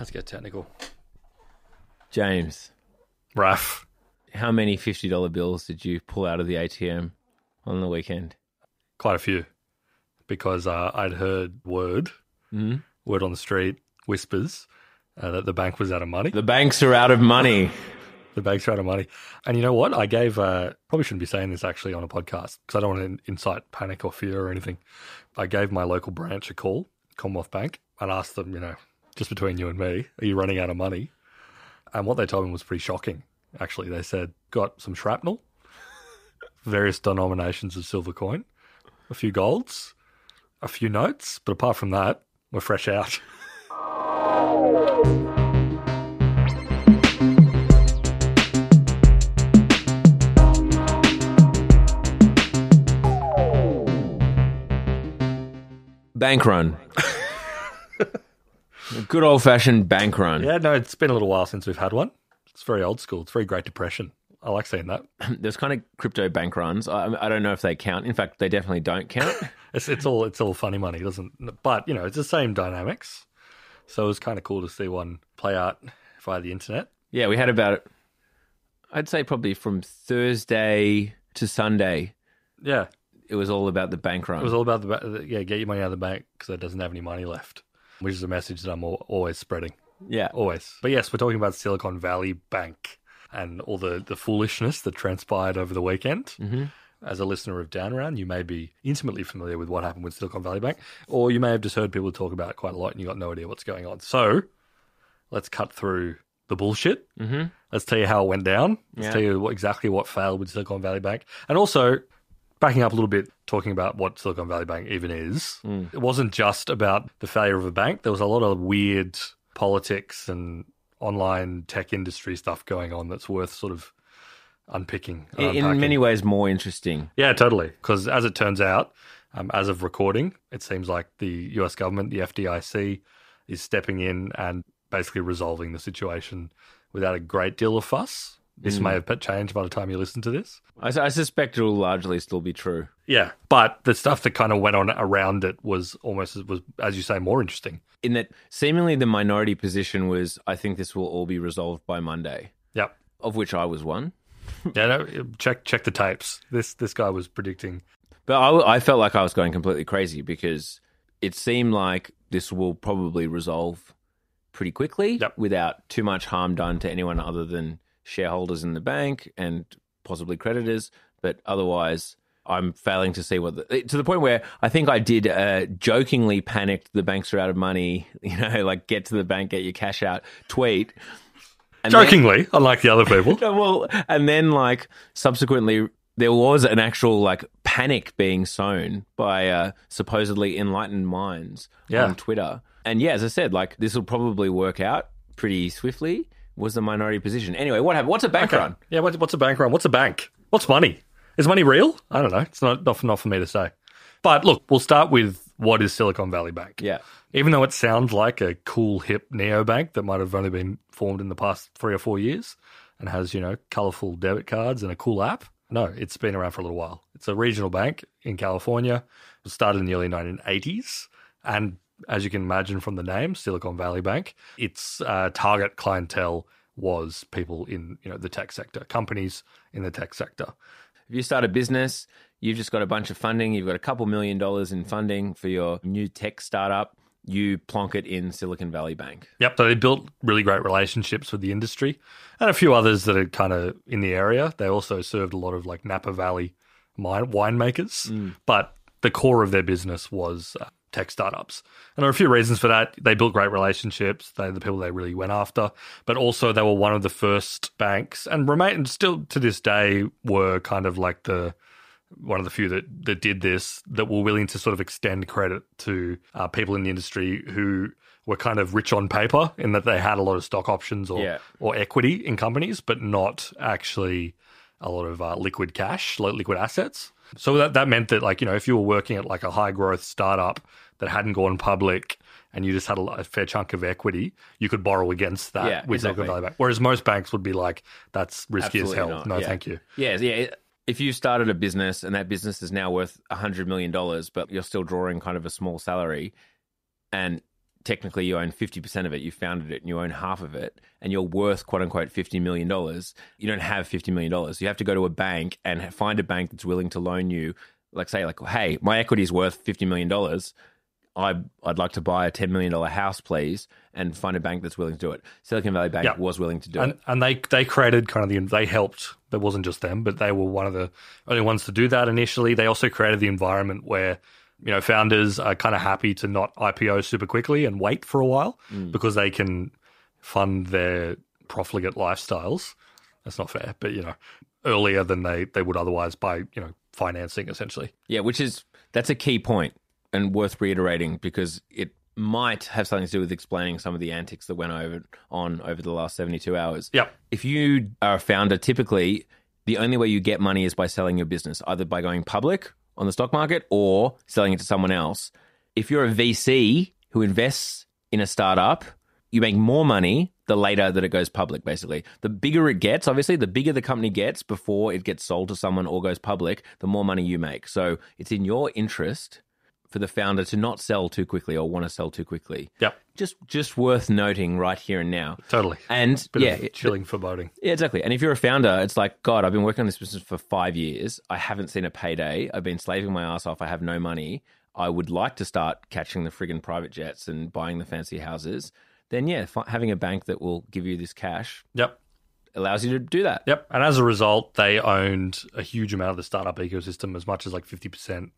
Let's get technical. James, Raf. how many $50 bills did you pull out of the ATM on the weekend? Quite a few. Because uh, I'd heard word, Mhm. word on the street, whispers, uh, that the bank was out of money. The banks are out of money. The bank's are out of money. And you know what? I gave, uh, probably shouldn't be saying this actually on a podcast because I don't want to incite panic or fear or anything. I gave my local branch a call, Commonwealth Bank, and asked them, you know, just between you and me, are you running out of money? And what they told me was pretty shocking, actually. They said, got some shrapnel, various denominations of silver coin, a few golds, a few notes, but apart from that, we're fresh out. Bank run. Good old fashioned bank run. Yeah, no, it's been a little while since we've had one. It's very old school. It's very Great Depression. I like saying that. There's kind of crypto bank runs. I, I don't know if they count. In fact, they definitely don't count. It's it's all it's all funny money, doesn't? But you know, it's the same dynamics. So it was kind of cool to see one play out via the internet. yeah, we had about, I'd say probably from Thursday to Sunday, Yeah, it was all about the bank run. it was all about the ba- yeah, get your money out of the bank because it doesn't have any money left, which is a message that I'm always spreading, yeah. always. But yes, we're talking about Silicon Valley Bank and all the the foolishness that transpired over the weekend. hmm As a listener of Downround, you may be intimately familiar with what happened with Silicon Valley Bank, or you may have just heard people talk about it quite a lot and you got no idea what's going on. So let's cut through the bullshit. hmm Let's tell you how it went down. Let's Yeah. tell you what, exactly what failed with Silicon Valley Bank. And also, backing up a little bit, talking about what Silicon Valley Bank even is. Mm. It wasn't just about the failure of a bank, there was a lot of weird politics and online tech industry stuff going on that's worth sort of unpicking. In, unpacking. many ways, more interesting. Yeah, totally. Because as it turns out, um, as of recording, it seems like the US government, the FDIC, is stepping in and basically resolving the situation without a great deal of fuss. This Mm. may have changed by the time you listen to this. I, I suspect it will largely still be true. Yeah, but the stuff that kind of went on around it was almost was, as you say, more interesting. In that, seemingly the minority position was, I think this will all be resolved by Monday, Yep. of which I was one. Yeah, no, check check the tapes. This this guy was predicting. But I, I felt like I was going completely crazy because it seemed like this will probably resolve pretty quickly Yep. without too much harm done to anyone other than shareholders in the bank and possibly creditors. But otherwise, I'm failing to see what the, to the point where I think I did uh, jokingly panicked the banks are out of money, you know, like get to the bank, get your cash out tweet. And then- Jokingly, unlike the other people. well, and then like subsequently, there was an actual like panic being sown by uh, supposedly enlightened minds Yeah. on Twitter. And yeah, as I said, like this will probably work out pretty swiftly. Was the minority position anyway? What happened? What's a bank run? Yeah, what, what's a bank run? What's a bank? What's money? Is money real? I don't know. It's not not for, not for me to say. But look, we'll start with what is Silicon Valley Bank. Yeah, Even though it sounds like a cool hip neobank that might have only been formed in the past three or four years and has, you know, colorful debit cards and a cool app. No, it's been around for a little while. It's a regional bank in California. It started in the early 1980s. And as you can imagine from the name, Silicon Valley Bank, its uh, target clientele was people in, you know, the tech sector, companies in the tech sector. if you start a business, you've just got a bunch of funding. You've got a couple million dollars in funding for your new tech startup. You plonk it in Silicon Valley Bank. Yep. So they built really great relationships with the industry and a few others that are kind of in the area. They also served a lot of like Napa Valley wine winemakers, but the core of their business was uh, tech startups. And there are a few reasons for that. They built great relationships. They're the people they really went after, but also they were one of the first banks and remain and still to this day were kind of like the one of the few that, that did this that were willing to sort of extend credit to uh, people in the industry who were kind of rich on paper in that they had a lot of stock options or Yeah. or equity in companies, but not actually a lot of uh, liquid cash, li- liquid assets. So that that meant that like you know if you were working at like a high growth startup that hadn't gone public and you just had a, a fair chunk of equity, you could borrow against that Yeah, with Silicon exactly. Valley Bank. Whereas most banks would be like, that's risky Absolutely as hell. not, No, yeah. thank you. Yeah, yeah. If you started a business and that business is now worth $100 million, but you're still drawing kind of a small salary, and technically you own 50% of it, you founded it and you own half of it, and you're worth quote unquote $50 million, you don't have $50 million. You have to go to a bank and find a bank that's willing to loan you, like say, like, hey, my equity is worth $50 million. I, I'd like to buy a $10 million house, please, and find a bank that's willing to do it. Silicon Valley Bank Yeah. was willing to do and it. and they they created kind of the they helped. It wasn't just them, but they were one of the only ones to do that initially. They also created the environment where you know founders are kind of happy to not IPO super quickly and wait for a while mm. because they can fund their profligate lifestyles. That's not fair, but you know earlier than they they would otherwise by you know financing essentially. Yeah, which is that's a key point and worth reiterating because it might have something to do with explaining some of the antics that went over on over the last 72 hours. Yep. If you are a founder, typically the only way you get money is by selling your business, either by going public on the stock market or selling it to someone else. If you're a VC who invests in a startup, you make more money the later that it goes public, basically. The bigger it gets, obviously, the bigger the company gets before it gets sold to someone or goes public, the more money you make. So it's in your interest for the founder to not sell too quickly or want to sell too quickly. Yep. Just just worth noting right here and now. Totally. And yeah, chilling foreboding. yeah, exactly. And if you're a founder, it's like, God, I've been working on this business for five years. I haven't seen a payday. I've been slaving my ass off. I have no money. I would like to start catching the friggin' private jets and buying the fancy houses. Then, yeah, having a bank that will give you this cash Yep. allows you to do that. Yep. And as a result, they owned a huge amount of the startup ecosystem, as much as like 50%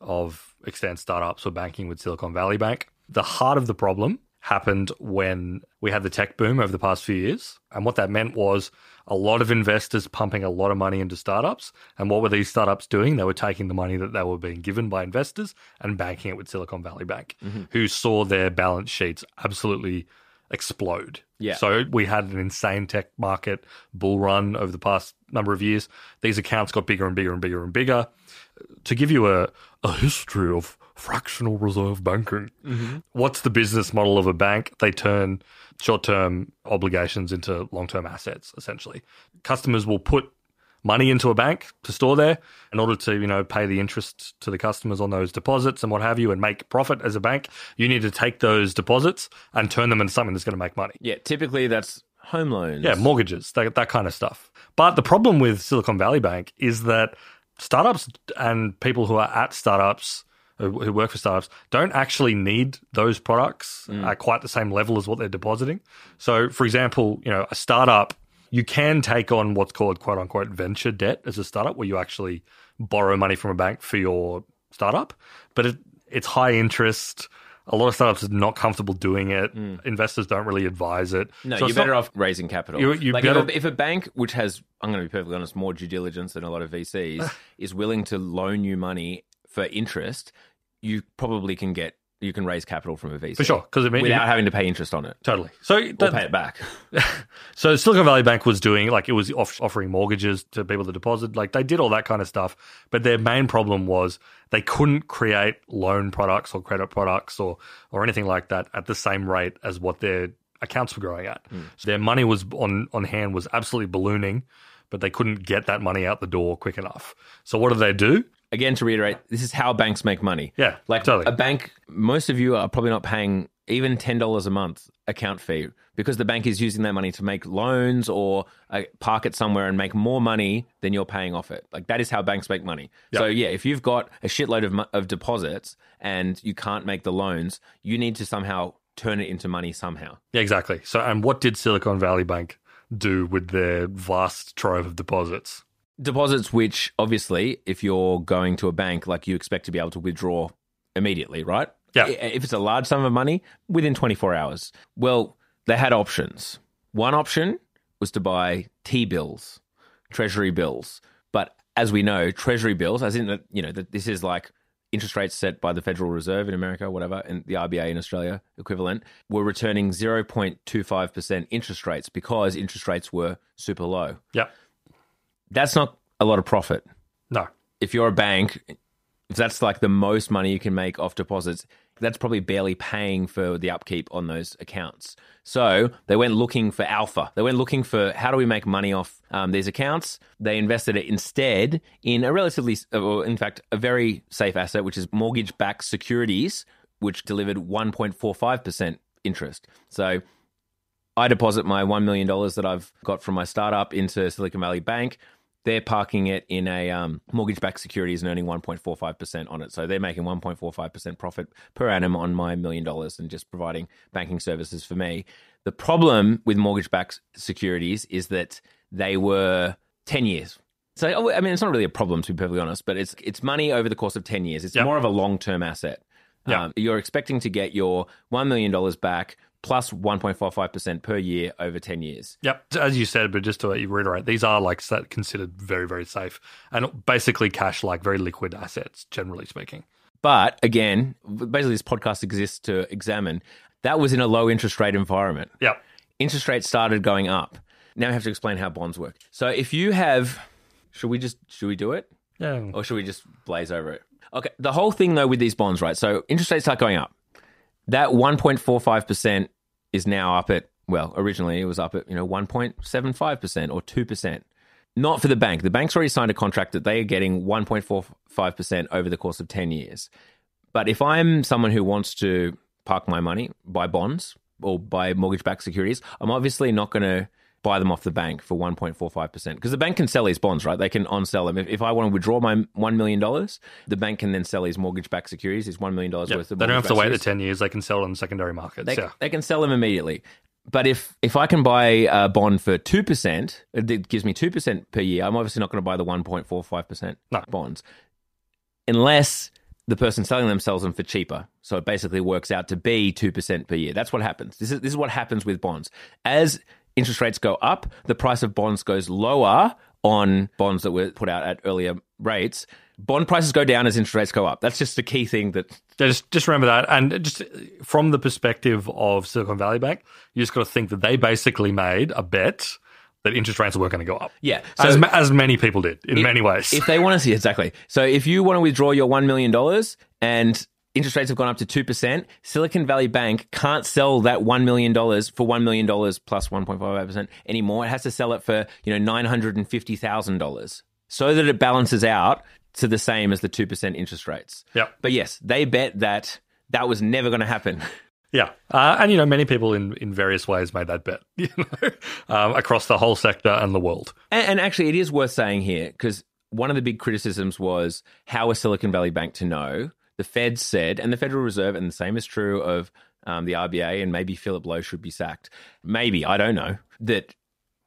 of extant startups were banking with Silicon Valley Bank. The heart of the problem happened when we had the tech boom over the past few years. And what that meant was a lot of investors pumping a lot of money into startups. And what were these startups doing? They were taking the money that they were being given by investors and banking it with Silicon Valley Bank, mm-hmm. who saw their balance sheets absolutely explode. Yeah. So we had an insane tech market bull run over the past number of years. These accounts got bigger and bigger and bigger and bigger. To give you a, a history of fractional reserve banking, mm-hmm. what's the business model of a bank? They turn short term obligations into long term assets, essentially. Customers will put money into a bank to store there in order to you know pay the interest to the customers on those deposits and what have you and make profit as a bank you need to take those deposits and turn them into something that's going to make money Yeah, typically that's home loans. yeah mortgages that, that kind of stuff but the problem with silicon valley bank is that startups and people who are at startups who who work for startups don't actually need those products mm. at quite the same level as what they're depositing. So, for example, you know, a startup you can take on what's called quote unquote venture debt as a startup, where you actually borrow money from a bank for your startup, but it, it's high interest. A lot of startups are not comfortable doing it. Mm. Investors don't really advise it. No, So you're it's not- better off raising capital. You- you like better- if, a, if a bank, which has, I'm going to be perfectly honest, more due diligence than a lot of VCs, is willing to loan you money for interest, you probably can get, you can raise capital from a VC for sure because it means without having to pay interest on it totally. So or that- pay it back. So Silicon Valley Bank was doing like it was off- offering mortgages to people to deposit. Like they did all that kind of stuff, but their main problem was they couldn't create loan products or credit products or or anything like that at the same rate as what their accounts were growing at. Hmm. So their money was on on hand was absolutely ballooning, but they couldn't get that money out the door quick enough. So what did they do? Again, to reiterate, this is how banks make money. Yeah, Like totally. a bank, most of you are probably not paying even $10 a month account fee because the bank is using that money to make loans or uh, park it somewhere and make more money than you're paying off it. Like that is how banks make money. So yeah, if you've got a shitload of, of deposits and you can't make the loans, you need to somehow turn it into money somehow. Yeah, exactly. So and what did Silicon Valley Bank do with their vast trove of deposits? Deposits, which obviously, if you're going to a bank, like you expect to be able to withdraw immediately, right? Yeah. If it's a large sum of money, within 24 hours. Well, they had options. One option was to buy T bills, treasury bills. But as we know, treasury bills, as in, that, you know, that this is like interest rates set by the Federal Reserve in America, whatever, and the RBA in Australia equivalent, were returning 0.25% interest rates because interest rates were super low. Yep. That's not a lot of profit No. if you're a bank, if that's like the most money you can make off deposits, that's probably barely paying for the upkeep on those accounts. So they went looking for alpha. They went looking for how do we make money off um, these accounts. They invested it instead in a relatively, or in fact, a very safe asset, which is mortgage-backed securities, which delivered 1.45% interest. So I deposit my $1 million that I've got from my startup into Silicon Valley Bank. They're parking it in a um, mortgage backed securities and earning 1.45% on it. So they're making 1.45% profit per annum on my million dollars and just providing banking services for me. The problem with mortgage backed securities is that they were 10 years. So, oh, I mean, it's not really a problem to be perfectly honest, but it's it's money over the course of 10 years. It's Yep. more of a long term asset. Yep. Um, you're expecting to get your $1 million back plus 1.45% per year over 10 years. Yep, as you said, but just to reiterate, these are like considered very, very safe and basically cash like very liquid assets, generally speaking. But again, basically, this podcast exists to examine that was in a low interest rate environment. Yep. Interest rates started going up. Now I have to explain how bonds work. So if you have, should we just should we do it Yeah. or should we just blaze over it? Okay. The whole thing though with these bonds, right? So interest rates start going up. That 1.45 percent is now up at well, originally it was up at you know 1.75 percent or two percent. Not for the bank. The bank's already signed a contract that they are getting 1.45 percent over the course of 10 years. But if I'm someone who wants to park my money, buy bonds or buy mortgage-backed securities, I'm obviously not going to buy them off the bank for 1.45% because the bank can sell these bonds, right? They can on-sell them. If, if I want to withdraw my $1 million, the bank can then sell these mortgage-backed securities, these $1 million Yep. worth of They don't have to wait the 10 years. They can sell it on secondary markets. They, yeah. they can sell them immediately. But if if I can buy a bond for two percent, it gives me two percent per year. I'm obviously not going to buy the one point four five percent No. bonds, unless the person selling them sells them for cheaper. So it basically works out to be two percent per year. That's what happens. This is this is what happens with bonds. As interest rates go up, the price of bonds goes lower on bonds that were put out at earlier rates. Bond prices go down as interest rates go up. That's just the key thing that just just remember that, and just uh, from the perspective of Silicon Valley Bank, you just got to think that they basically made a bet that interest rates weren't going to go up. yeah. as, as many people did in many ways. if they want to see exactly. So if you want to withdraw your one million dollars and interest rates have gone up to two percent, Silicon Valley Bank can't sell that one million dollars for one million dollars plus plus one point five percent anymore. It has to sell it for you know nine hundred and fifty thousand dollars so that it balances out to the same as the two percent interest rates. Yep. But yes, they bet that that was never going to happen. Yeah, uh, and you know, many people in, in various ways made that bet, you know, um, across the whole sector and the world. And, and actually, it is worth saying here because one of the big criticisms was how is Silicon Valley Bank to know? The Fed said, and the Federal Reserve, and the same is true of um, the RBA, and maybe Philip Lowe should be sacked. Maybe I don't know that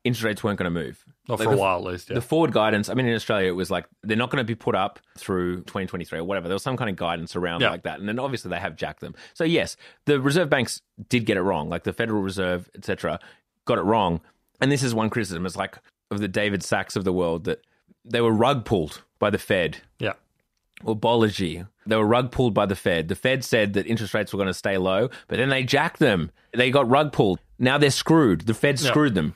interest rates weren't going to move. Not Like for a while, at least. Yeah. The forward guidance, I mean, in Australia, it was like they're not going to be put up through 2023 or whatever. There was some kind of guidance around Yeah. like that. And then obviously they have jacked them. So, yes, the Reserve banks did get it wrong, like the Federal Reserve, etc., got it wrong. And this is one criticism it's like of the David Sacks of the world that they were rug pulled by the Fed yeah. Or Balaji. They were rug pulled by the Fed. The Fed said that interest rates were going to stay low, but then they jacked them. They got rug pulled. Now they're screwed. The Fed Yeah. screwed them.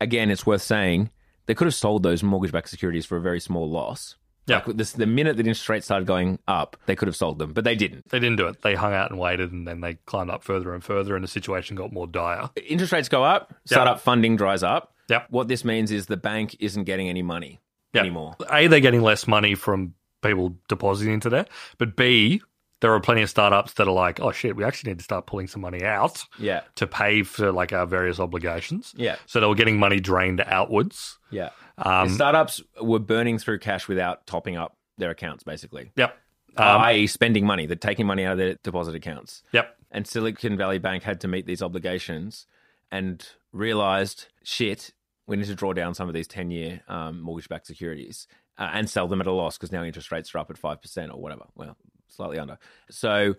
Again, it's worth saying they could have sold those mortgage backed securities for a very small loss. Yeah. Like this, the minute that interest rates started going up, they could have sold them, but they didn't. They didn't do it. They hung out and waited, and then they climbed up further and further, and the situation got more dire. Interest rates go up, startup funding dries up. Yep. What this means is the bank isn't getting any money Yeah. anymore. A, they're getting less money from people depositing into there, but B, there are plenty of startups that are like, oh shit, we actually need to start pulling some money out Yeah. to pay for like our various obligations. Yeah. So they were getting money drained outwards. Yeah. Um, startups were burning through cash without topping up their accounts, basically. Yep. Uh, Um, i.e., spending money. They're taking money out of their deposit accounts. Yep. And Silicon Valley Bank had to meet these obligations and realized, shit, we need to draw down some of these 10 year um, mortgage backed securities uh, and sell them at a loss because now interest rates are up at 5% or whatever. Well, slightly under. So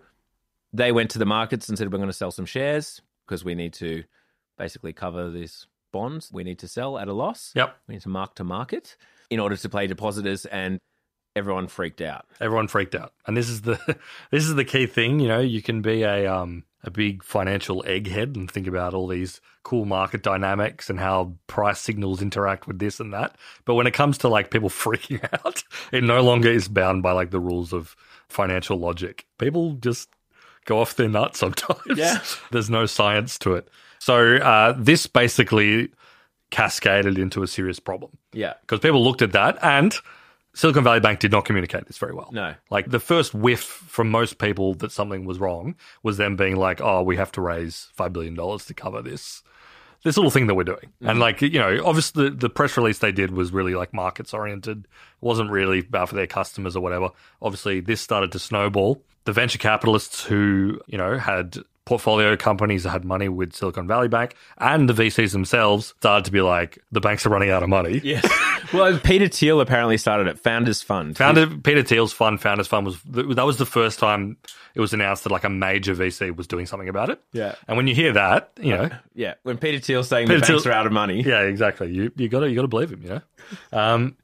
they went to the markets and said, we're going to sell some shares because we need to basically cover these bonds we need to sell at a loss. Yep. We need to mark to market in order to play depositors, and everyone freaked out. Everyone freaked out, and this is the this is the key thing. You know, you can be a um a big financial egghead and think about all these cool market dynamics and how price signals interact with this and that. But when it comes to like people freaking out, it no longer is bound by like the rules of financial logic. People just go off their nuts sometimes. Yeah. There's no science to it. So uh, this basically cascaded into a serious problem Yeah. because people looked at that and Silicon Valley Bank did not communicate this very well. No. Like the first whiff from most people that something was wrong was them being like, "Oh, we have to raise five billion dollars to cover this." This little thing that we're doing, mm-hmm. and like you know, obviously the, the press release they did was really like markets oriented. It wasn't really about for their customers or whatever. Obviously, this started to snowball. The venture capitalists who you know had portfolio companies that had money with Silicon Valley Bank and the VCs themselves started to be like, the banks are running out of money. Yes. well, Peter Thiel apparently started it. Founders Fund. Founded Peter Thiel's fund, Founders Fund was that was the first time it was announced that like a major VC was doing something about it. Yeah. And when you hear that, you know, Yeah. When Peter Thiel's saying Peter the banks Thiel- are out of money. yeah, exactly. You you got to you got to believe him. You know, um,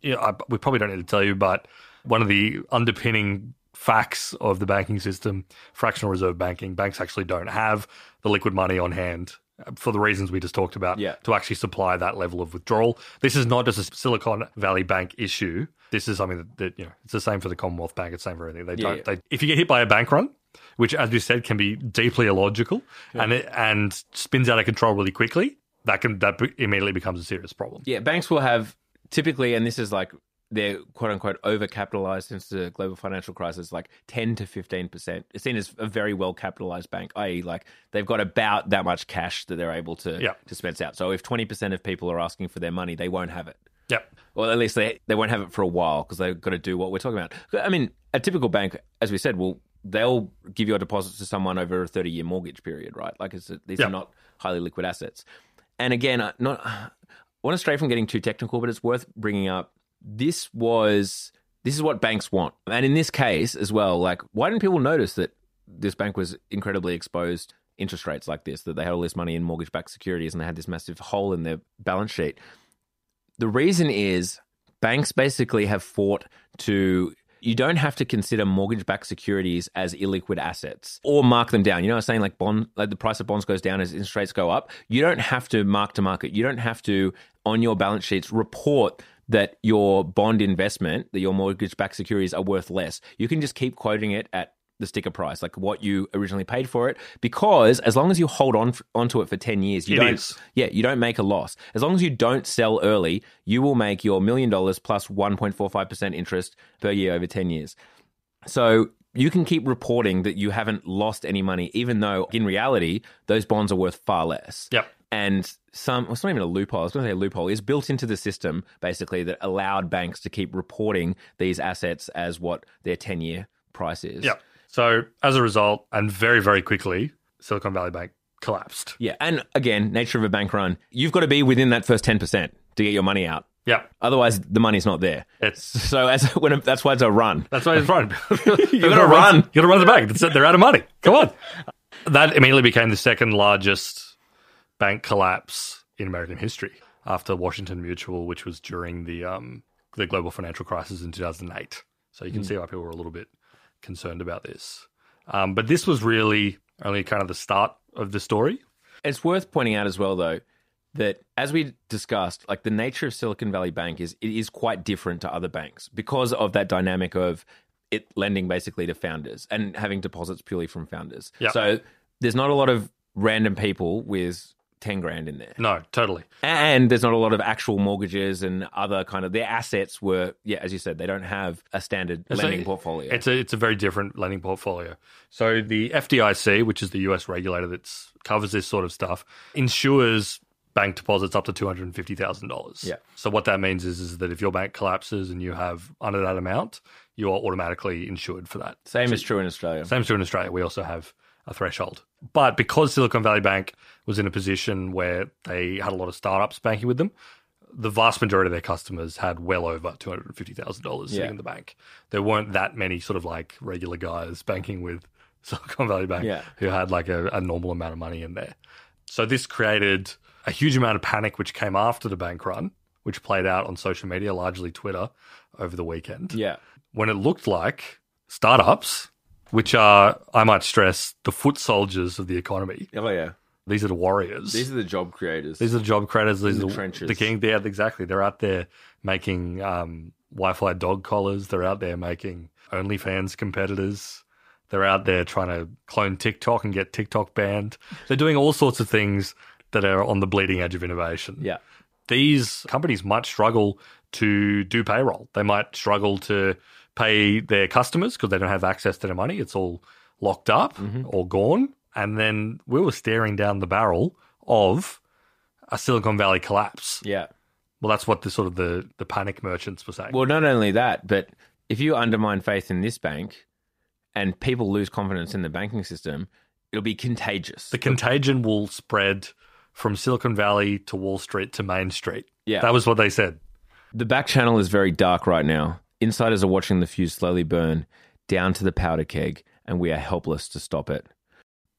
you know, I, we probably don't need to tell you, but one of the underpinning facts of the banking system, fractional reserve banking, banks actually don't have the liquid money on hand for the reasons we just talked about Yeah. to actually supply that level of withdrawal. This is not just a Silicon Valley Bank issue. This is something that, that you know it's the same for the Commonwealth Bank. It's the same for everything. They Yeah, don't. yeah. They, if you get hit by a bank run, which as we said can be deeply illogical and it and spins out of control really quickly, that can that immediately becomes a serious problem. Yeah, banks will have typically, and this is like they're quote unquote overcapitalized since the global financial crisis, like 10 to 15%. It's seen as a very well capitalized bank, i.e., like they've got about that much cash that they're able to Yeah. dispense out. So if 20% of people are asking for their money, they won't have it. Yep. Or at least they, they won't have it for a while because they've got to do what we're talking about. I mean, a typical bank, as we said, will they'll give you a deposit to someone over a 30 year mortgage period, right? Like it's, these Yeah. are not highly liquid assets. And again, I- not I want to stray from getting too technical, but it's worth bringing up. This was this is what banks want, and in this case as well. Like, why didn't people notice that this bank was incredibly exposed interest rates like this? That they had all this money in mortgage-backed securities, and they had this massive hole in their balance sheet. The reason is banks basically have fought to you don't have to consider mortgage-backed securities as illiquid assets or mark them down. You know, I'm saying like bond, like the price of bonds goes down as interest rates go up. You don't have to mark to market. You don't have to on your balance sheets report that your bond investment, that your mortgage-backed securities are worth less. You can just keep quoting it at the sticker price, like what you originally paid for it, because as long as you hold on onto it for ten years, you It don't. is. Yeah, you don't make a loss. As long as you don't sell early, you will make your million dollars plus 1.45% interest per year over 10 years. So you can keep reporting that you haven't lost any money, even though in reality, those bonds are worth far less. Yep. And some, well, it's not even a loophole, I was going to say a loophole, is built into the system basically that allowed banks to keep reporting these assets as what their 10 year price is. Yep. So as a result, and very very quickly, Silicon Valley Bank collapsed. Yeah. And again, nature of a bank run, you've got to be within that first 10% to get your money out. Yeah. Otherwise, the money's not there. It's So as when it, that's why it's a run. That's why it's run. you gotta run. You got to run the bank. That's it. They're out of money. Come on. That immediately became the second largest bank collapse in American history after Washington Mutual, which was during the um, the global financial crisis in 2008. So you can see why people were a little bit concerned about this. Um, but this was really only kind of the start of the story. It's worth pointing out as well, though, that as we discussed, like the nature of Silicon Valley Bank is it is quite different to other banks because of that dynamic of it lending basically to founders and having deposits purely from founders. Yeah. So there's not a lot of random people with 10 grand in there. No, totally. And there's not a lot of actual mortgages and other kind of their assets were yeah, as you said, they don't have a standard So lending portfolio. It's a it's a very different lending portfolio. So the FDIC, which is the US regulator that covers this sort of stuff, insures bank deposits up to two hundred and fifty thousand dollars. Yeah. So what that means is is that if your bank collapses and you have under that amount, you are automatically insured for that. Same is true in Australia. Same is true in Australia. We also have a threshold. But because Silicon Valley Bank was in a position where they had a lot of startups banking with them, the vast majority of their customers had well over two hundred and fifty thousand dollars sitting Yeah. in the bank. There weren't that many sort of like regular guys banking with Silicon Valley Bank Yeah. who had like a, a normal amount of money in there. So this created a huge amount of panic, which came after the bank run, which played out on social media, largely Twitter, over the weekend Yeah. when it looked like startups, which are, I might stress, the foot soldiers of the economy. Oh yeah. These are the warriors. These are the job creators. These are the job creators. These the are the, trenches. the king. Yeah, exactly. They're out there making um, Wi-Fi dog collars. They're out there making OnlyFans competitors. They're out there trying to clone TikTok and get TikTok banned. They're doing all sorts of things that are on the bleeding edge of innovation yeah. these companies might struggle to do payroll. They might struggle to pay their customers because they don't have access to their money. It's all locked up mm-hmm. or gone. And then we were staring down the barrel of a Silicon Valley collapse. Yeah. Well, that's what the sort of the, the panic merchants were saying. Well, not only that, but if you undermine faith in this bank and people lose confidence in the banking system, it'll be contagious. the contagion will spread from Silicon Valley to Wall Street to Main Street. Yeah. That was what they said. The back channel is very dark right now. Insiders are watching the fuse slowly burn down to the powder keg, and we are helpless to stop it.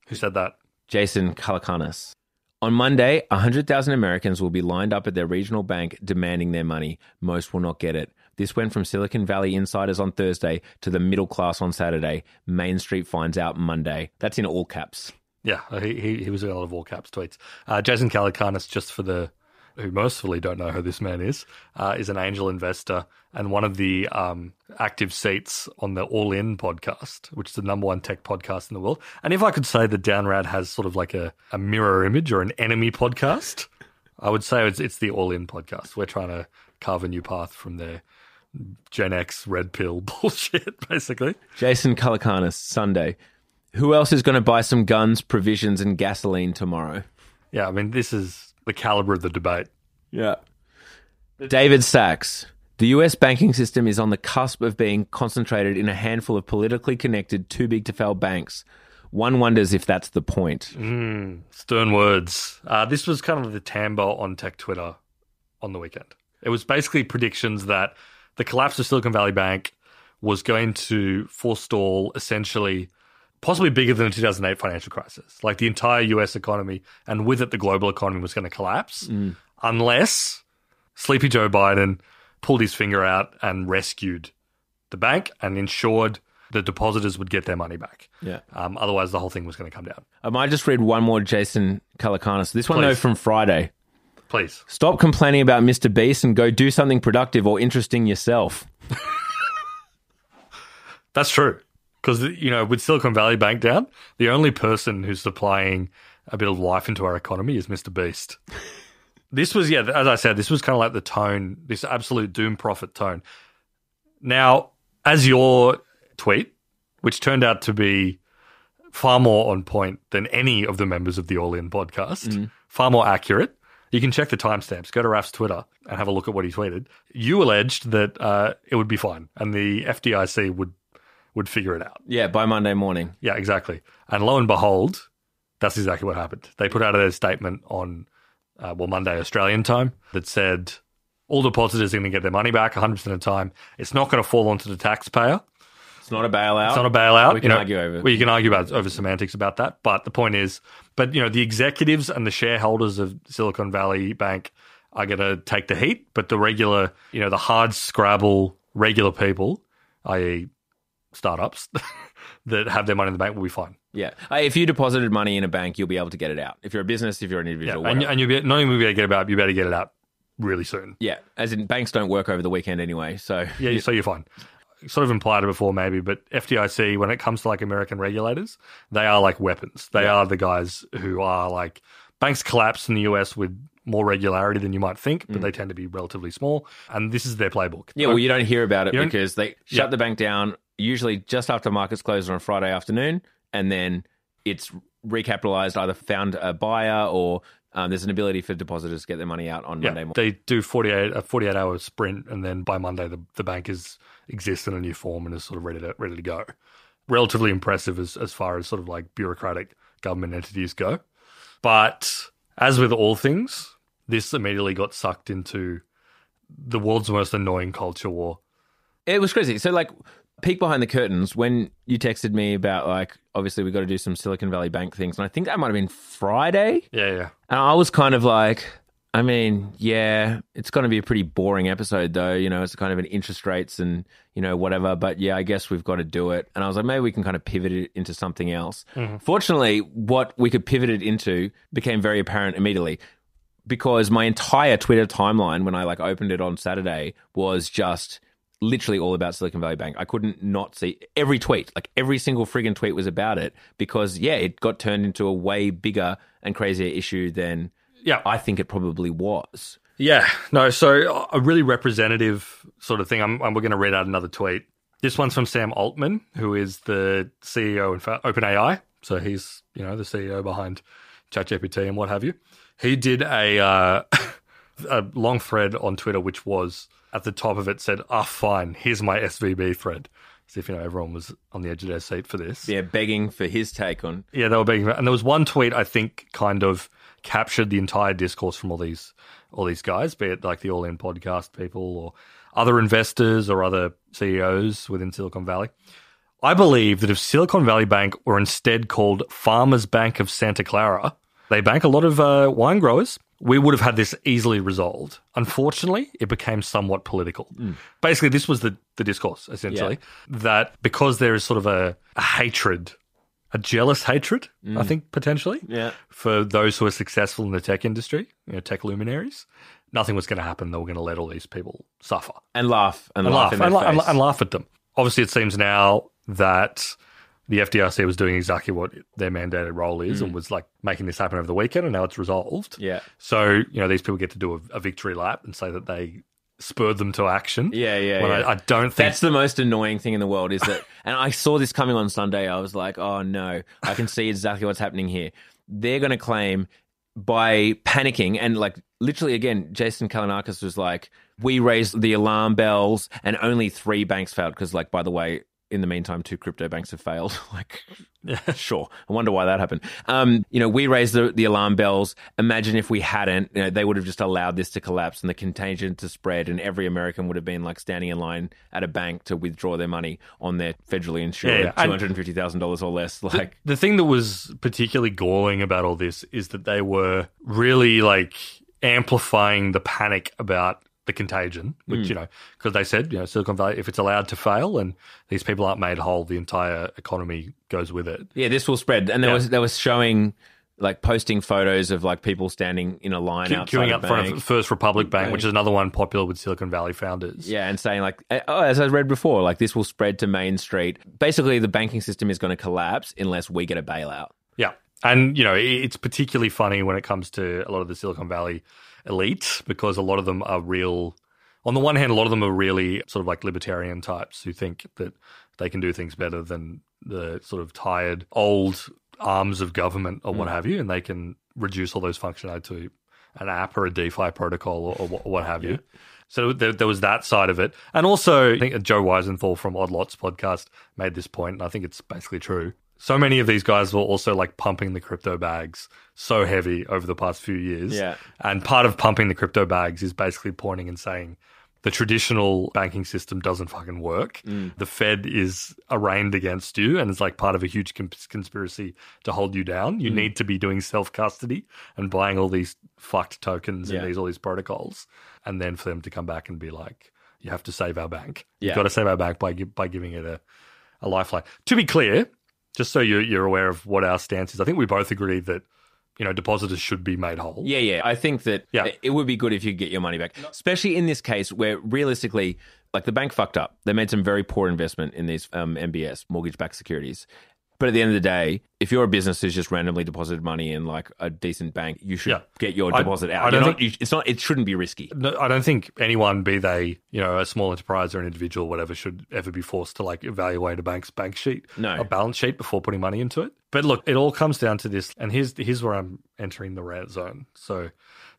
Who said that? Jason Calacanis. On Monday, 100,000 Americans will be lined up at their regional bank demanding their money. Most will not get it. This went from Silicon Valley insiders on Thursday to the middle class on Saturday. Main Street finds out Monday. That's in all caps. Yeah, he, he, he was a lot of all caps tweets. Uh, Jason Calacanis, just for the who mercifully don't know who this man is, uh, is an angel investor and one of the um, active seats on the All In podcast, which is the number one tech podcast in the world. And if I could say that Downround has sort of like a, a mirror image or an enemy podcast, I would say it's, it's the All In podcast. We're trying to carve a new path from their Gen X red pill bullshit, basically. Jason Calacanis, Sunday. Who else is going to buy some guns, provisions, and gasoline tomorrow? Yeah, I mean, this is the caliber of the debate. Yeah. David Sacks. The US banking system is on the cusp of being concentrated in a handful of politically connected, too big to fail banks. One wonders if that's the point. Stern words. Uh, this was kind of the Tambo on tech Twitter on the weekend. It was basically predictions that the collapse of Silicon Valley Bank was going to forestall essentially possibly bigger than the 2008 financial crisis. Like the entire US economy and with it the global economy was going to collapse unless Sleepy Joe Biden pulled his finger out and rescued the bank and ensured the depositors would get their money back. Yeah. Um, otherwise, the whole thing was going to come down. I might just read one more Jason Calacanis. This one, though, Please. from Friday. Please. Stop complaining about Mr. Beast and go do something productive or interesting yourself. That's true. Because, you know, with Silicon Valley Bank down, the only person who's supplying a bit of life into our economy is Mr. Beast. this was, yeah, as I said, this was kind of like the tone, this absolute doom prophet tone. Now, as your tweet, which turned out to be far more on point than any of the members of the All In podcast, far more accurate. You can check the timestamps. Go to Raf's Twitter and have a look at what he tweeted. You alleged that uh, it would be fine and the FDIC would would figure it out. Yeah, by Monday morning. Yeah, exactly. And lo and behold, that's exactly what happened. They put out a statement on, uh, well, Monday Australian time that said all depositors are going to get their money back 100% of the time. It's not going to fall onto the taxpayer. It's not a bailout. It's not a bailout. We can you know, argue over. Well, you can argue about over semantics about that, but the point is, but you know, the executives and the shareholders of Silicon Valley Bank are going to take the heat, but the regular, you know, the hard scrabble regular people, i.e., startups that have their money in the bank, will be fine. Yeah. Uh, if you deposited money in a bank, you'll be able to get it out. If you're a business, if you're an Yeah, individual. and, and you'll be not only will you be able to get it out, you better get it out really soon. yeah. As in, banks don't work over the weekend anyway. So, Yeah, so you're fine. Sort of implied it before, maybe, but FDIC, when it comes to like American regulators, they are like weapons. They are the guys who are like banks collapse in the US with more regularity than you might think, but they tend to be relatively small, and this is their playbook. yeah, well, you don't hear about it because they shut Yeah. the bank down usually just after markets close on a Friday afternoon. And then it's recapitalized, either found a buyer or um, there's an ability for depositors to get their money out on yeah, Monday morning. they do 48 a 48 hour sprint, and then by Monday the, the bank is exists in a new form and is sort of ready to ready to go. Relatively impressive as as far as sort of like bureaucratic government entities go. But as with all things, this immediately got sucked into the world's most annoying culture war. It was crazy. So, like, peek behind the curtains when you texted me about, like, obviously we got to do some Silicon Valley Bank things. And I think that might have been Friday. Yeah, yeah. And I was kind of like, I mean, yeah, it's going to be a pretty boring episode, though. You know, it's kind of an interest rates and, you know, whatever. But yeah, I guess we've got to do it. And I was like, maybe we can kind of pivot it into something else. Mm-hmm. Fortunately, what we could pivot it into became very apparent immediately because my entire Twitter timeline, when I like opened it on Saturday, was just literally all about Silicon Valley Bank. I couldn't not see every tweet, like every single friggin' tweet was about it because, yeah, it got turned into a way bigger and crazier issue than Yeah. I think it probably was. Yeah, no. So a really representative sort of thing. I'm, I'm we're going to read out another tweet. This one's from Sam Altman, who is the CEO of OpenAI. So he's you know the CEO behind ChatGPT and what have you. He did a uh, a long thread on Twitter, which was at the top of it said, "Ah, fine. Here's my SVB thread." As if you know everyone was on the edge of their seat for this. Yeah, begging for his take on. Yeah, they were begging. for, And there was one tweet I think kind of captured the entire discourse from all these all these guys, be it like the All In podcast people or other investors or other CEOs within Silicon Valley. I believe that if Silicon Valley Bank were instead called Farmers Bank of Santa Clara, they bank a lot of uh, wine growers. We would have had this easily resolved. Unfortunately, it became somewhat political. Mm. Basically, this was the, the discourse, essentially, that because there is sort of a, a hatred, a jealous hatred, I think, potentially, Mm. Yeah. for those who are successful in the tech industry, you know, tech luminaries, nothing was going to happen. They were going to let all these people suffer And laugh. And, and laugh, laugh and, their la- face. la- and laugh at them. Obviously, it seems now that the FDIC was doing exactly what their mandated role is and was like making this happen over the weekend, and now it's resolved. Mm. Yeah. So you know these people get to do a, a victory lap and say that they spurred them to action. Yeah, yeah, When yeah. I, I don't think That's the most annoying thing in the world is that, and I saw this coming on Sunday. I was like, oh no, I can see exactly what's happening here. They're going to claim by panicking and like literally again, Jason Calacanis was like, we raised the alarm bells and only three banks failed because, like, by the way, in the meantime, two crypto banks have failed. like, sure. I wonder why that happened. Um, you know, we raised the, the alarm bells. Imagine if we hadn't, you know, they would have just allowed this to collapse and the contagion to spread, and every American would have been like standing in line at a bank to withdraw their money on their federally insured Yeah, yeah. Two hundred and fifty thousand dollars or less. Like, the thing that was particularly galling about all this is that they were really like amplifying the panic about the contagion, which, hmm. you know, because they said, you know, Silicon Valley, if it's allowed to fail and these people aren't made whole, the entire economy goes with it. yeah, this will spread. And there Yeah. was there was showing like posting photos of like people standing in a line outside queuing up front of First Republic Bank, which is another one popular with Silicon Valley founders. Yeah, and saying like, eh, oh, as I read before, like this will spread to Main Street. Basically, the banking system is going to collapse unless we get a bailout. Yeah. And, you know, it's particularly funny when it comes to a lot of the Silicon Valley elite because a lot of them are real. On the one hand, a lot of them are really sort of like libertarian types who think that they can do things better than the sort of tired old arms of government or what hmm. have you, and they can reduce all those functionality to an app or a DeFi protocol or, or what- have you. So there, there was that side of it. And also, I think Joe Weisenthal from Odd Lots podcast made this point, and I think it's basically true. So many of these guys were also like pumping the crypto bags so heavy over the past few years. Yeah. And part of pumping the crypto bags is basically pointing and saying the traditional banking system doesn't fucking work. Mm. The Fed is arraigned against you and it's like part of a huge cons- conspiracy to hold you down. You mm. need to be doing self custody and buying all these fucked tokens Yeah. and these all these protocols. And then for them to come back and be like, you have to save our bank. Yeah. You've got to save our bank by, by giving it a, a lifeline. To be clear, just so you're, you're aware of what our stance is, I think we both agree that, you know, depositors should be made whole. Yeah, yeah. I think that Yeah. it would be good if you get your money back, especially in this case where realistically, like the bank fucked up. They made some very poor investment in these um, MBS, mortgage backed securities. But at the end of the day, if you're a business who's just randomly deposited money in like a decent bank, you should Yeah. get your I- deposit I out. don't You're not, think- you, it's not. It shouldn't be risky. No, I don't think anyone, be they you know a small enterprise or an individual, whatever, should ever be forced to like evaluate a bank's bank sheet, No. a balance sheet before putting money into it. But look, it all comes down to this, and here's here's where I'm entering the red zone. So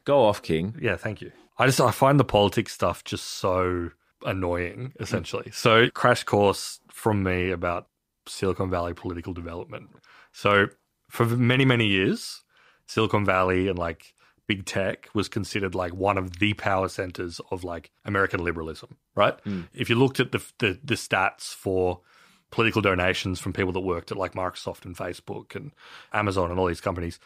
Go off, King. yeah, thank you. I just I find the politics stuff just so annoying, essentially. So crash course from me about Silicon Valley political development. So for many many years, Silicon Valley and like big tech was considered like one of the power centers of like American liberalism, right? Hmm. If you looked at the, the the stats for political donations from people that worked at like Microsoft and Facebook and Amazon and all these companies,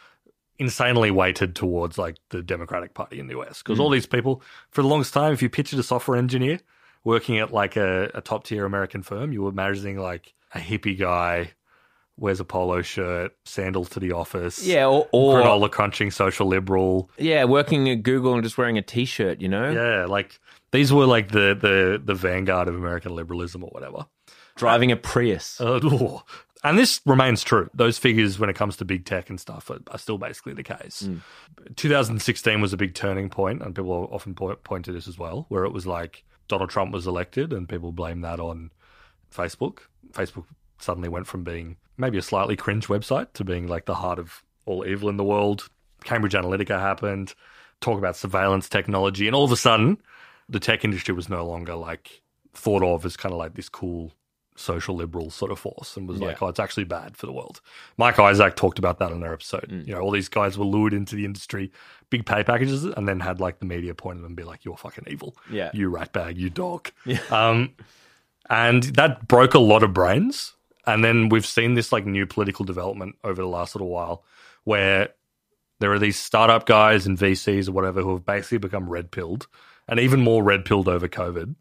insanely weighted towards like the Democratic Party in the US. Because all hmm. these people, for the longest time, if you pictured a software engineer working at like a, a top tier American firm, you were imagining like a hippie guy, wears a polo shirt, sandals to the office. Yeah, or, or granola crunching social liberal. yeah, working at Google and just wearing a t-shirt. You know, Yeah, like these were like the the the vanguard of American liberalism or whatever. driving a Prius. Uh. And this remains true. Those figures, when it comes to big tech and stuff, are, are still basically the case. 2016 was a big turning point, and people often point, point to this as well, where it was like Donald Trump was elected, and people blame that on Facebook. Facebook suddenly went from being maybe a slightly cringe website to being like the heart of all evil in the world. Cambridge Analytica happened, talk about surveillance technology, and all of a sudden, the tech industry was no longer like thought of as kind of like this cool social liberal sort of force and was like, oh, it's actually bad for the world. Mike Isaac talked about that in their episode. You know, all these guys were lured into the industry, big pay packages, and then had like the media point at them and be like, you're fucking evil. Yeah. You ratbag, you dog. Um, and that broke a lot of brains. And then we've seen this like new political development over the last little while where there are these startup guys and VCs or whatever who have basically become red pilled and even more red pilled over COVID,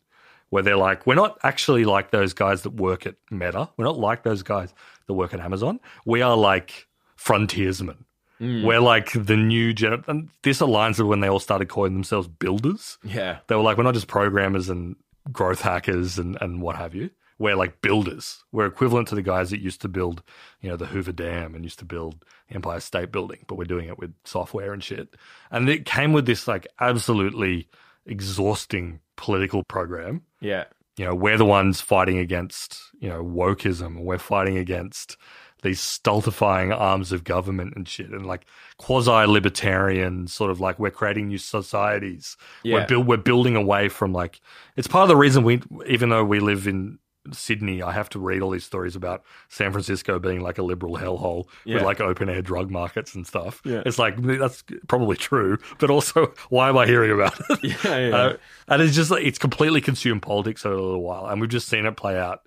where they're like, we're not actually like those guys that work at Meta. We're not like those guys that work at Amazon. We are like frontiersmen. Mm. We're like the new gen. And this aligns with when they all started calling themselves builders Yeah. they were like, we're not just programmers and growth hackers and, and what have you. We're like builders. We're equivalent to the guys that used to build, you know, the Hoover Dam and used to build Empire State Building, but we're doing it with software and shit. And it came with this like absolutely exhausting political program. Yeah. You know, we're the ones fighting against, you know, wokeism. We're fighting against these stultifying arms of government and shit and like quasi libertarian sort of like we're creating new societies. We're Yeah. build we're building away from like it's part of the reason we even though we live in Sydney, I have to read all these stories about San Francisco being like a liberal hellhole Yeah. with like open air drug markets and stuff. Yeah. It's like that's probably true, but also why am I hearing about it? Yeah, yeah. Uh, and it's just like it's completely consumed politics over a little while, and we've just seen it play out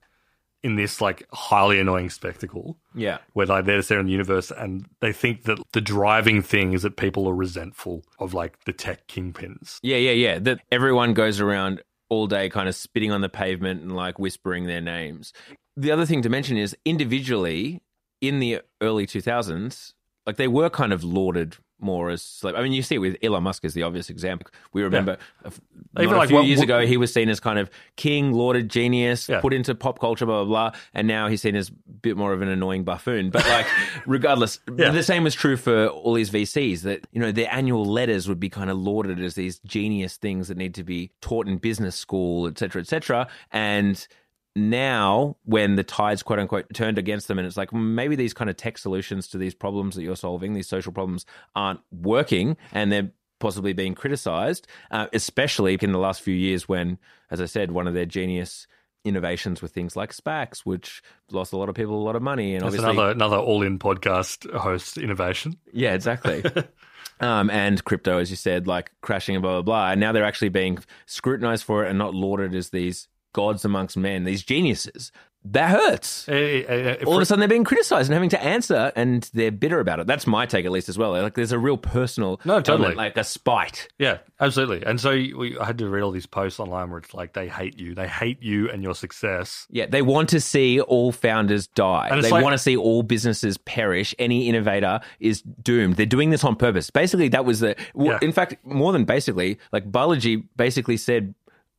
in this like highly annoying spectacle Yeah. where like they're just there in the universe and they think that the driving thing is that people are resentful of like the tech kingpins. Yeah, yeah, yeah. That everyone goes around all day kind of spitting on the pavement and like whispering their names. The other thing to mention is individually in the early 2000s, like they were kind of lauded more as like I mean you see it with Elon Musk as the obvious example. We remember not Even a like few what- years what- ago he was seen as kind of king, lauded genius, Yeah. put into pop culture, blah blah blah, and now he's seen as a bit more of an annoying buffoon. But like regardless, Yeah. the same was true for all these VCs that you know their annual letters would be kind of lauded as these genius things that need to be taught in business school, et cetera, et cetera. And now, when the tides quote unquote turned against them, and it's like "Mm, maybe these kind of tech solutions to these problems that you're solving, these social problems, aren't working, and they're possibly being criticized, uh, especially in the last few years when, as I said, one of their genius innovations with things like SPACs, which lost a lot of people a lot of money, and That's obviously another another all in podcast host innovation. yeah, exactly. um, and crypto, as you said, like crashing and blah blah blah. And now they're actually being scrutinized for it and not lauded as these gods amongst men, these geniuses. That hurts. Eh, eh, eh, All of a sudden, they're being criticized and having to answer, and they're bitter about it. That's my take, at least, as well. Like, there's a real personal, No, totally. element, like a spite. Yeah, absolutely. And so we, I had to read all these posts online where it's like they hate you, they hate you and your success. Yeah, they want to see all founders die. They like- want to see all businesses perish. Any innovator is doomed. They're doing this on purpose. Basically, that was the. well, Yeah. In fact, more than basically, like Balaji basically said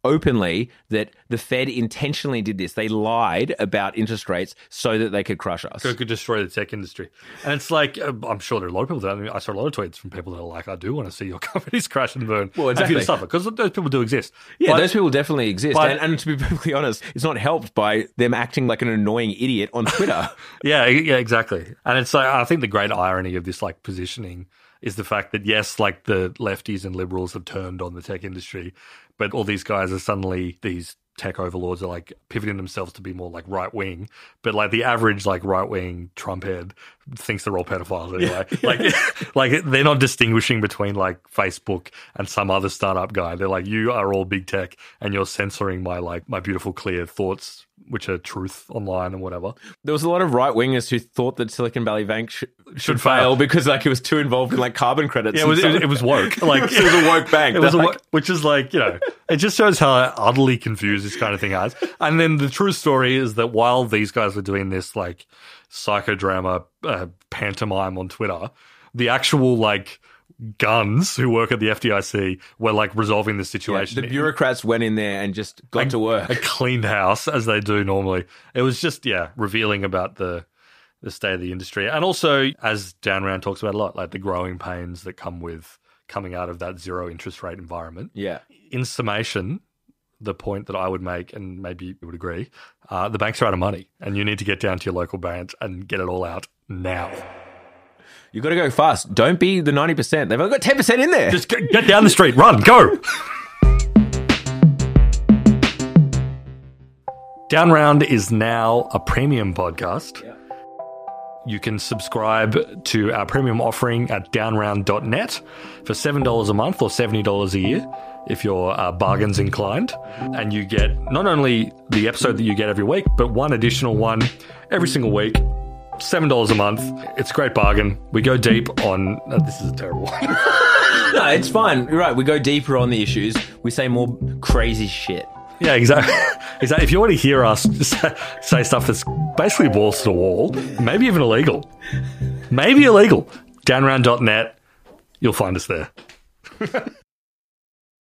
openly that the Fed intentionally did this. They lied about interest rates so that they could crush us. It could destroy the tech industry. And it's like, uh, I'm sure there are a lot of people that, I, mean, I saw a lot of tweets from people that are like, I do want to see your companies crash and burn. Well, And for you exactly. suffer, because those people do exist. Yeah, But- those people definitely exist. but- and, and to be perfectly honest, it's not helped by them acting like an annoying idiot on Twitter. Yeah, yeah, exactly. And it's like I think the great irony of this like positioning is the fact that yes, like the lefties and liberals have turned on the tech industry, but all these guys are suddenly these tech overlords are like pivoting themselves to be more like right wing. But like the average like right wing Trump head thinks they're all pedophiles anyway. Like like they're not distinguishing between like Facebook and some other startup guy. They're like you are all big tech and you're censoring my like my beautiful clear thoughts which are truth online and whatever. there was a lot of right wingers who thought that Silicon Valley Bank sh- should, Should fail fail. because like it was too involved in like carbon credits. Yeah, it was, it, was, it was woke. Like it was a woke bank. It was a, They're wo- which is like you know, it just shows how utterly confused this kind of thing has. And then the true story is that while these guys were doing this like psychodrama uh, pantomime on Twitter, the actual like guns who work at the FDIC were like resolving the Yeah, situation. the bureaucrats went in there and just got to work. a cleaned house as they do normally. It was just yeah, revealing about the the state of the industry. And also, as Downround talks about a lot, like the growing pains that come with coming out of that zero interest rate environment. Yeah. In summation, the point that I would make, and maybe you would agree, uh, the banks are out of money, and you need to get down to your local branch and get it all out now. You've got to go fast. Don't be the 90%. They've only got 10% in there. Just get, get down the street, run, go. Downround is now a premium podcast. You can subscribe to our premium offering at downround.net for $7 a month or $70 a year if you're uh, bargains inclined. And you get not only the episode that you get every week, but one additional one every single week. $7 a month. It's a great bargain. We go deep on. Uh, this is a terrible one. no, it's fine. You're right. We go deeper on the issues. We say more crazy shit. Yeah, exactly. exactly. If you want to hear us say, stuff that's basically balls to the wall, maybe even illegal, maybe illegal, downround.net, you'll find us there.